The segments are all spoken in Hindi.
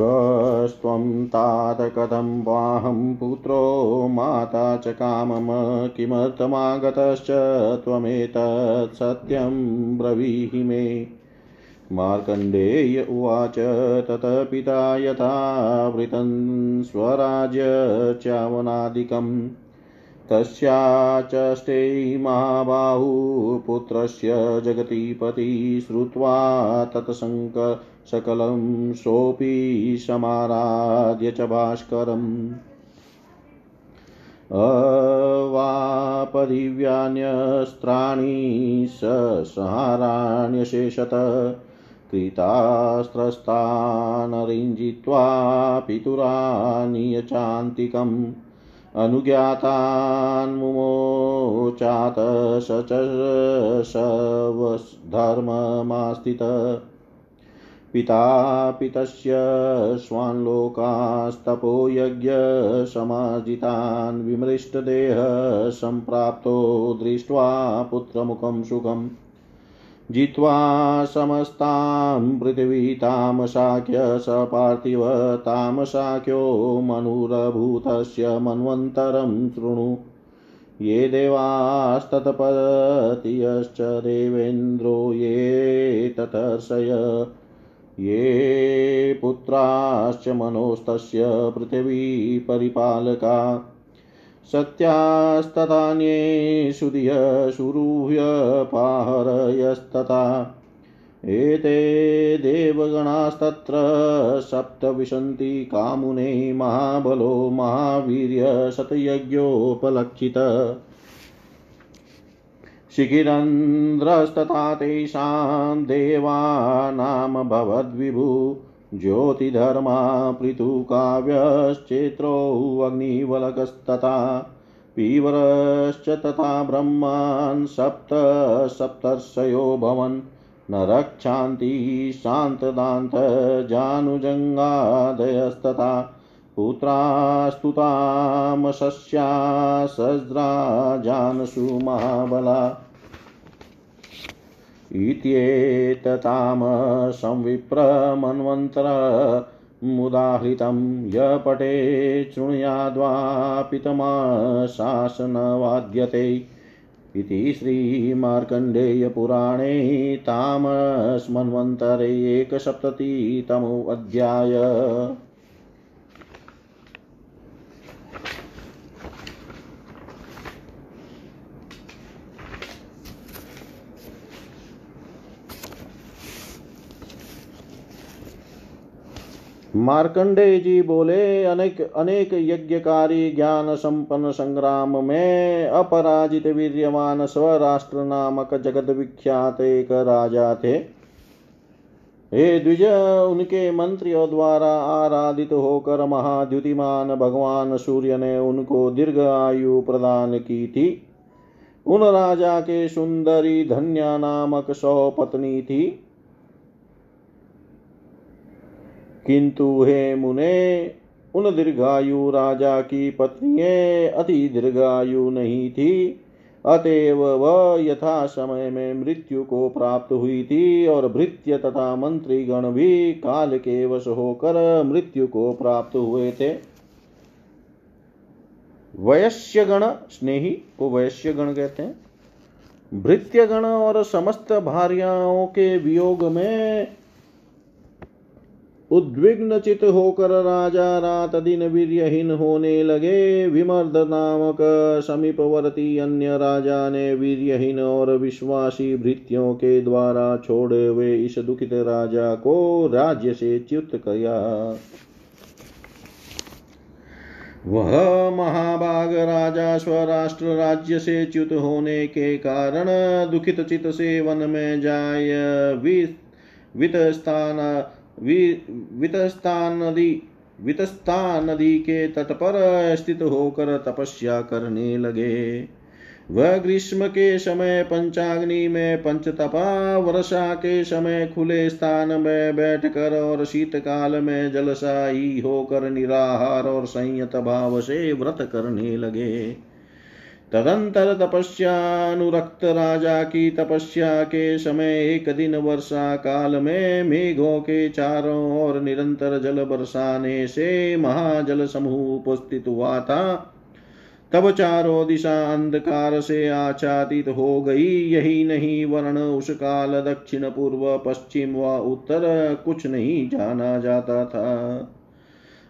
कस्त्वं तात कथं वाहं पुत्रो माता च कामम किमर्थमागतश्च त्वमेतत् सत्यं ब्रवीहि मे। मार्कण्डेय उवाच, तत पिता यथा वृतं तस्याचष्टे महाबाहुपुत्रस्य जगतीपति श्रुत्वा तत्सङ्क सकलं सोऽपि समाराध्य च भास्करम्। अवापदिव्यान्यस्त्राणि सहाराण्यशेषत कृतास्त्रस्तानरिञ्जित्वा पितुरानियचान्तिकम्। अनुज्ञातान्मुमोचात स च पिता पितस्य स्वान्लोकास्तपो यज्ञसमार्जितान् विमृष्टदेह सम्प्राप्तो दृष्ट्वा पुत्रमुखं सुखम्। जित्वा समस्तां पृथिवी तामशाक्य स पार्थिव तामशाक्यो मनुरभूतस्य मन्वन्तरं शृणु। ये देवास्तत्पतियश्च देवेन्द्रो ये ततर्षय ये पुत्राश्च मनोस्तस्य पृथिवी परिपालका सत्यास्ततान्ये सुरूह्यपाहरयस्तथा एते देवगणास्तत्र सप्तविशन्ति कामुने महाबलो महावीर्यशतयज्ञोपलक्षित। शिखिरन्ध्रस्तथा तेषां देवानां ज्योतिधर्मा पृथुकाव्यश्चेत्रोऽग्निवलकस्तथा पीवरश्च तथा ब्रह्मान् सप्त सप्तर्षयो भवन्। न रक्षान्ति शान्तदान्तजानुजङ्गादयस्तथा पुत्रास्तुतामशस्या सज्रा जानसु महाबला इत्येततामसंविप्रमन्वन्तर मुदाहृतं य पटे शृणुयाद्वा पितमाशासनवाद्यते इति श्रीमार्कण्डेयपुराणे तामस्मन्वन्तरे एकसप्ततितमोऽध्याय। मार्कंडे जी बोले, अनेक अनेक यज्ञकारी ज्ञान संपन्न संग्राम में अपराजित वीर्यवान स्वराष्ट्र नामक जगत विख्यात एक राजा थे। हे द्विज, उनके मंत्रियों द्वारा आराधित होकर महाद्युतिमान भगवान सूर्य ने उनको दीर्घ आयु प्रदान की थी। उन राजा के सुंदरी धन्या नामक सौ पत्नी थी। किंतु हे मुने, उन दीर्घायु राजा की पत्नियाँ अति दीर्घायु नहीं थी। अतएव वह यथा समय में मृत्यु को प्राप्त हुई थी और भृत्य तथा मंत्री गण भी काल के वश होकर मृत्यु को प्राप्त हुए थे। वयस्य गण स्नेही को वयस्य गण कहते हैं। भृत्य गण और समस्त भार्याओं के वियोग में उद्विग्न चित होकर राजा रात दिन वीरहीन होने लगे। विमर्द नामक समीपवर्ती अन्य राजा ने वीरहीन और विश्वासी भृत्यों के द्वारा छोड़े हुए इस दुखित राजा को राज्य से च्युत किया। वह महाभाग राजा स्वराष्ट्र राज्य से च्युत होने के कारण दुखित चित से वन में जाय। वित स्थान नदी वितस्ता नदी के तट पर स्थित होकर तपस्या करने लगे। वह ग्रीष्म के समय पंचाग्नि में पंचतपा वर्षा के समय खुले स्थान में बैठकर और शीतकाल में जलसाई होकर निराहार और संयत भाव से व्रत करने लगे। तदंतर तपस्यानुरक्त राजा की तपस्या के समय एक दिन वर्षा काल में मेघों के चारों ओर निरंतर जल बरसाने से महाजल समूह उपस्थित हुआ था। तब चारों दिशा अंधकार से आच्छादित हो गई। यही नहीं, वर्ण उस काल दक्षिण पूर्व, पश्चिम व उत्तर कुछ नहीं जाना जाता था।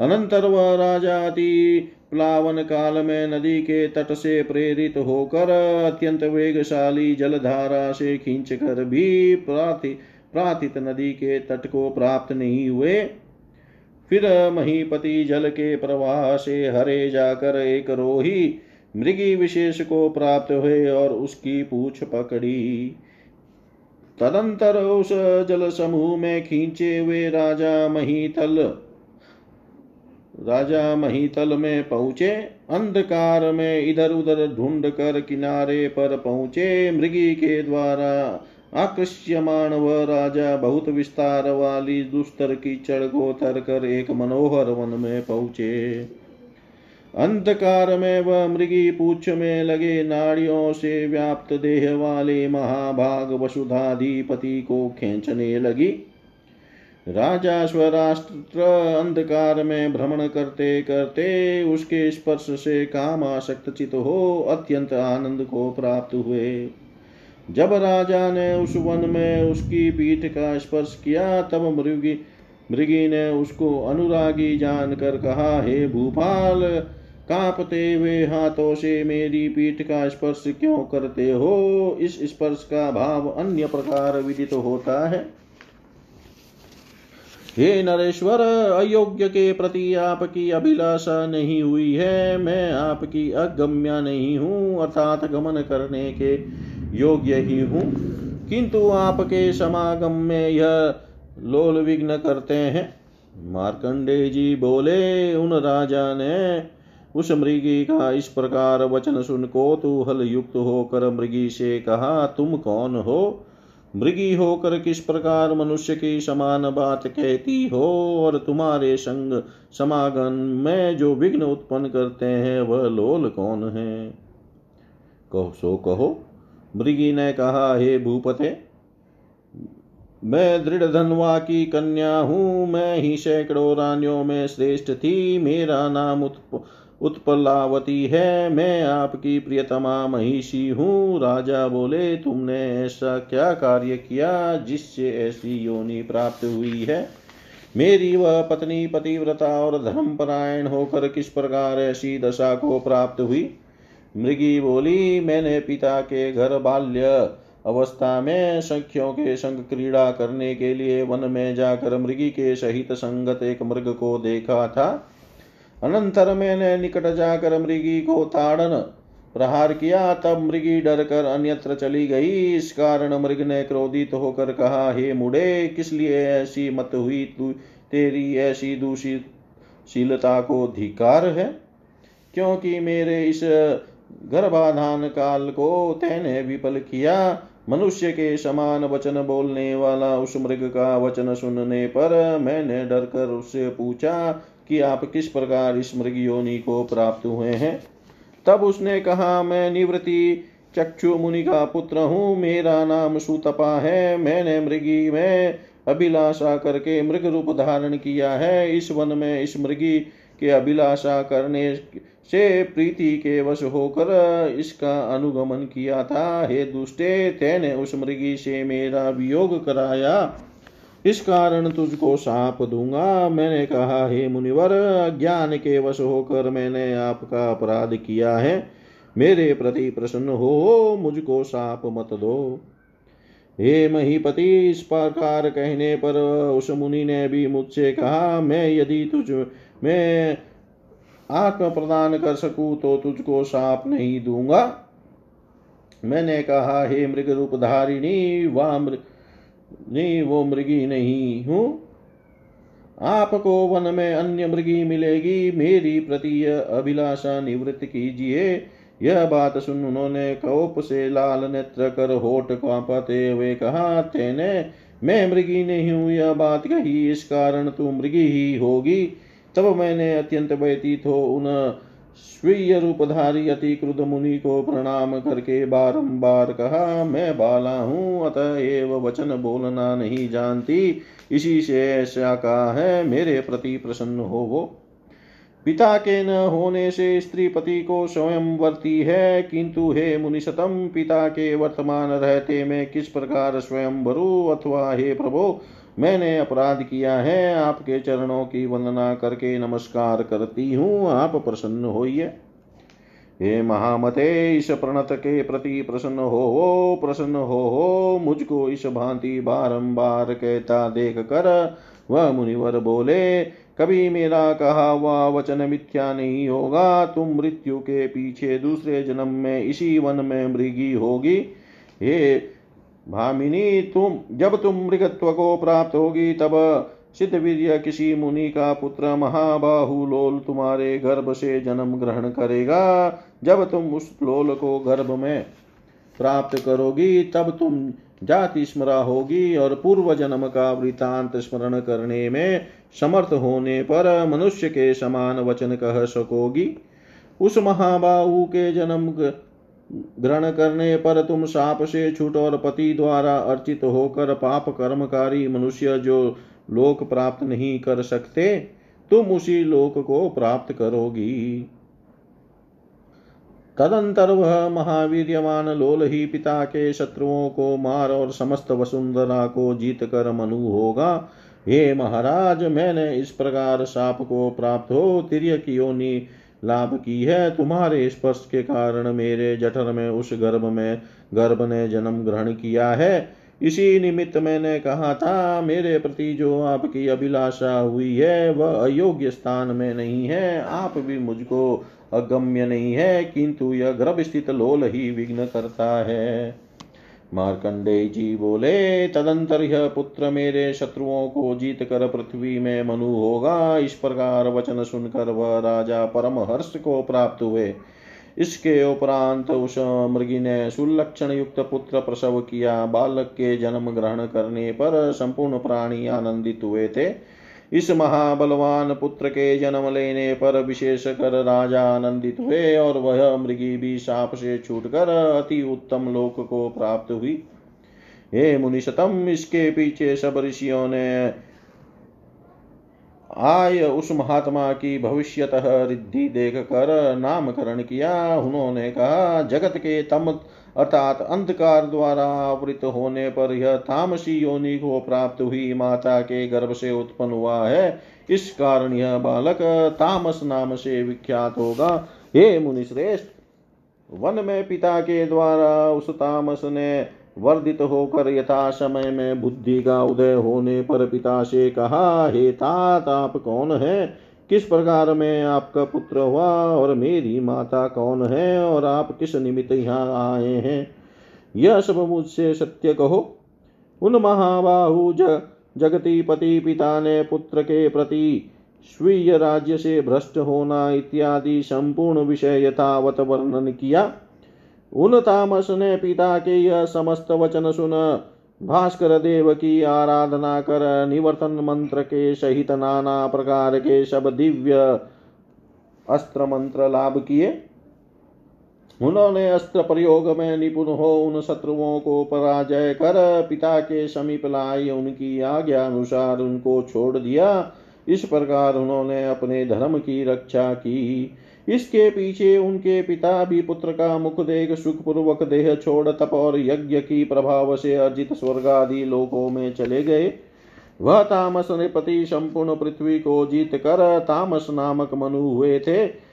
अनंतर वह राजाति प्लावन काल में नदी के तट से प्रेरित होकर अत्यंत वेगशाली जलधारा से खींच कर भी प्राथित नदी के तट को प्राप्त नहीं हुए। फिर महीपति जल के प्रवाह से हरे जाकर एक रोही मृगी विशेष को प्राप्त हुए और उसकी पूछ पकड़ी। तदंतर उस जल समूह में खींचे हुए राजा महीतल राजा महीतल में पहुँचे, अंधकार में इधर उधर ढूंढ कर किनारे पर पहुँचे मृगी के द्वारा। आकृष्यमाण व राजा बहुत विस्तार वाली दुस्तर की चढ़ को तर कर एक मनोहर वन में पहुँचे। अंधकार में वह मृगी पूछ में लगे, नाड़ियों से व्याप्त देह वाले महाभाग वसुधाधिपति को खींचने लगी। राजा स्वराष्ट्र अंधकार में भ्रमण करते करते उसके स्पर्श से काम आसक्त चित हो अत्यंत आनंद को प्राप्त हुए। जब राजा ने उस वन में उसकी पीठ का स्पर्श किया, तब मृगी मृगी ने उसको अनुरागी जानकर कहा, हे भूपाल, कांपते हुए हाथों से मेरी पीठ का स्पर्श क्यों करते हो? इस स्पर्श का भाव अन्य प्रकार विदित होता है। हे नरेश्वर, अयोग्य के प्रति आपकी अभिलाषा नहीं हुई है। मैं आपकी अगम्या नहीं हूँ, अर्थात गमन करने के योग्य ही हूँ। किंतु आपके समागम में यह लोल विघ्न करते हैं। मार्कंडे जी बोले, उन राजा ने उस मृगी का इस प्रकार वचन सुन कोतूहल युक्त होकर मृगी से कहा, तुम कौन हो? मृगी होकर किस प्रकार मनुष्य की समान बात कहती हो और तुम्हारे संग समागम में जो विघ्न उत्पन्न करते हैं, वह लोल कौन है? कहो, सो कहो, मृगी ने कहा, हे भूपते, मैं दृढ़ धनवा की कन्या हूँ, मैं ही सैकड़ों रानियों में श्रेष्ठ थी, मेरा नाम उत्प उत्पलावती है, मैं आपकी प्रियतमा महिषी हूँ। राजा बोले, तुमने ऐसा क्या कार्य किया जिससे ऐसी योनि प्राप्त हुई है? मेरी वह पत्नी पतिव्रता और धर्मपरायण होकर किस प्रकार ऐसी दशा को प्राप्त हुई? मृगी बोली, मैंने पिता के घर बाल्य अवस्था में संख्यों के संग क्रीड़ा करने के लिए वन में जाकर मृगी के सहित संगत एक मृग को देखा था। अनंतर मैंने निकट जाकर मृगी को ताड़न प्रहार किया, तब मृगी डर कर अन्यत्र चली गई। इस कारण मृग ने क्रोधित होकर कहा, हे मुड़े, किस लिए ऐसी मत हुई तू? तेरी ऐसी दूषित शीलता को धिकार है? क्योंकि मेरे इस गर्भाधान काल को तेने विफल किया। मनुष्य के समान वचन बोलने वाला उस मृग का वचन सुनने पर मैंने डर कर उससे पूछा कि आप किस प्रकार इस मृग योनि को प्राप्त हुए हैं। तब उसने कहा, मैं निवृत्ति चक्षु मुनि का पुत्र हूँ, मेरा नाम सुतपा है। मैंने मृगी में अभिलाषा करके मृग रूप धारण किया है। इस वन में इस मृगी के अभिलाषा करने से प्रीति के वश होकर इसका अनुगमन किया था। हे दुष्टे, तेने उस मृगी से मेरा वियोग कराया। इस कारण तुझको साप दूँगा। मैंने कहा, हे मुनिवर ज्ञान के वश होकर मैंने आपका अपराध किया है। मेरे प्रति प्रसन्न हो, मुझको साप मत दो। हे महीपति, इस प्रकार कहने पर उस मुनि ने भी मुझसे कहा, मैं यदि तुझ, मैं आत्म प्रदान कर सकूँ तो तुझको साप नहीं दूँगा। मैंने कहा, हे मृग रूप धारिणी वाह नहीं, वो मृगी नहीं हूँ। आपको वन में अन्य मृगी मिलेगी। मेरी प्रति अभिलाषा निवृत्त कीजिए। यह बात सुन उन्होंने कोप से लाल नेत्र कर होठ कांपते हुए कहा तेने मैं मृगी नहीं हूँ। यह बात कही, इस कारण तू मृगी ही होगी। तब मैंने अत्यंत व्यतीत हो उन स्वीय रूपधारी अति क्रुद मुनि को प्रणाम करके बारंबार कहा, मैं बाला हूँ अतएव वचन बोलना नहीं जानती। इसी से ऐसा कहा है, मेरे प्रति प्रसन्न हो वो। पिता के न होने से स्त्री पति को स्वयं वर्ती है, किंतु हे मुनिशतम पिता के वर्तमान रहते में किस प्रकार स्वयं भरू अथवा हे प्रभो मैंने अपराध किया है, आपके चरणों की वंदना करके नमस्कार करती हूँ, आप प्रसन्न होइए। हे महामते इस प्रणत के प्रति प्रसन्न हो हो, प्रसन्न हो हो, मुझको इस भांति बारंबार कहता देख कर वह मुनिवर बोले, कभी मेरा कहा हुआ वचन मिथ्या नहीं होगा, तुम मृत्यु के पीछे दूसरे जन्म में इसी वन में मृगी होगी। हे भामिनी, तुम, जब तुम मृगत्व को प्राप्त होगी, तब सिद्ध वीर्य किसी मुनि का पुत्र महाबाहु लोल तुम्हारे गर्भ से जन्म ग्रहण करेगा। जब तुम उस लोल को गर्भ में प्राप्त करोगी, तब तुम जाति स्मरा होगी और पूर्व जन्म का वृतांत स्मरण करने में समर्थ होने पर मनुष्य के समान वचन कह सकोगी। उस महाबाहु के जन्म ग्रहण करने पर तुम साप से छूट और पति द्वारा अर्चित होकर पाप कर्मकारी मनुष्य जो लोक प्राप्त नहीं कर सकते, तुम उसी लोक को प्राप्त करोगी। तदंतर वह महावीरवान लोल ही पिता के शत्रुओं को मार और समस्त वसुंधरा को जीत कर मनु होगा। हे महाराज, मैंने इस प्रकार साप को प्राप्त हो तिरक की योनि लाभ की है तुम्हारे स्पर्श के कारण। मेरे जठर में उस गर्भ में गर्भ ने जन्म ग्रहण किया है। इसी निमित्त मैंने कहा था, मेरे प्रति जो आपकी अभिलाषा हुई है, वह अयोग्य स्थान में नहीं है। आप भी मुझको अगम्य नहीं है, किंतु यह गर्भ स्थित लोल ही विघ्न करता है। मार्कंडे जी बोले, तदंतर यह पुत्र मेरे शत्रुओं को जीत कर पृथ्वी में मनु होगा। इस प्रकार वचन सुनकर वह राजा परम हर्ष को प्राप्त हुए। इसके उपरांत उस मृगी ने सुलक्षण युक्त पुत्र प्रसव किया। बालक के जन्म ग्रहण करने पर संपूर्ण प्राणी आनंदित हुए थे। इस महाबलवान पुत्र के जन्म लेने पर विशेष कर राजा आनंदित हुए और वह मृगी भी साप से छूटकर अति उत्तम लोक को प्राप्त हुई। हे मुनिशतम इसके पीछे सब ऋषियों ने आय उस महात्मा की भविष्यतः रिद्धि देख कर नामकरण किया। उन्होंने कहा, जगत के तम अर्थात अंधकार द्वारा आवृत होने पर यह तामसी योनि को प्राप्त हुई माता के गर्भ से उत्पन्न हुआ है। इस कारण यह बालक तामस नाम से विख्यात होगा। हे मुनिश्रेष्ठ, वन में पिता के द्वारा उस तामस ने वर्धित होकर यथा समय में बुद्धि का उदय होने पर पिता से कहा, हे तात, आप कौन है? किस प्रकार में आपका पुत्र हुआ और मेरी माता कौन है और आप किस निमित्त यहाँ आए हैं? यह सब मुझसे सत्य कहो। उन महाबाहु जगती पति पिता ने पुत्र के प्रति स्वीय राज्य से भ्रष्ट होना इत्यादि संपूर्ण विषय यथावत वर्णन किया। उन तामस ने पिता के यह समस्त वचन सुन भास्कर देव की आराधना कर, निवर्तन मंत्र के सहित नाना प्रकार के सब दिव्य अस्त्र मंत्र लाभ किए। उन्होंने अस्त्र प्रयोग में निपुण हो उन शत्रुओं को पराजय कर, पिता के समीप लाई उनकी आज्ञा अनुसार उनको छोड़ दिया। इस प्रकार उन्होंने अपने धर्म की रक्षा की। इसके पीछे उनके पिता भी पुत्र का मुख देख सुखपूर्वक देह छोड़ तप और यज्ञ की प्रभाव से अर्जित स्वर्ग आदि लोकों में चले गए। वह तामस नृपति संपूर्ण पृथ्वी को जीत कर तामस नामक मनु हुए थे।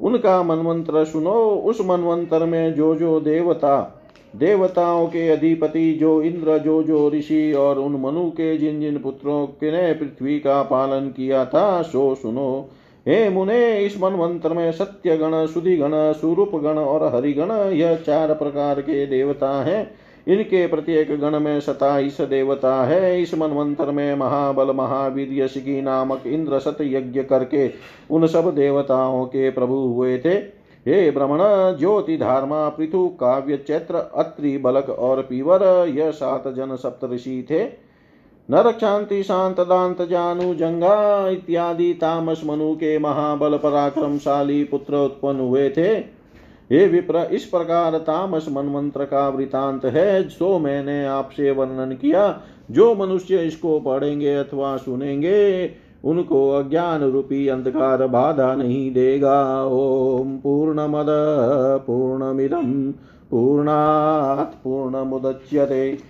उनका मनमंत्र सुनो, उस मनमंत्र में जो जो देवता, देवताओं के अधिपति, जो इंद्र जो जो ऋषि और उन मनु के जिन जिन पुत्रों ने पृथ्वी का पालन किया था, सो सुनो। हे मुने इस मनवंत्र में सत्य गण सुधि गण सुरूप गण और हरिगण, यह चार प्रकार के देवता हैं। इनके प्रत्येक गण में सताईस देवता है। इस मनवंतर में महाबल महावीर शिकी नामक इंद्र सत यज्ञ करके उन सब देवताओं के प्रभु हुए थे। हे भ्रमण ज्योति धार्मा, पृथु, काव्य, चैत्र, अत्रि, बलक और पीवर, यह सात जन सप्त ऋषि थे। नरक शांति दांत जानु जंगा इत्यादि तामस मनु के महाबल पराक्रमशाली पुत्र उत्पन्न हुए थे। हे विप्र, इस प्रकार तामस मनमंत्र का वृतांत है, जो मैंने आपसे वर्णन किया। जो मनुष्य इसको पढ़ेंगे अथवा सुनेंगे, उनको अज्ञान रूपी अंधकार बाधा नहीं देगा। ओम पूर्ण पूर्णमद पूर्णमिदम पूर्णात् पूर्णमुदच्यते।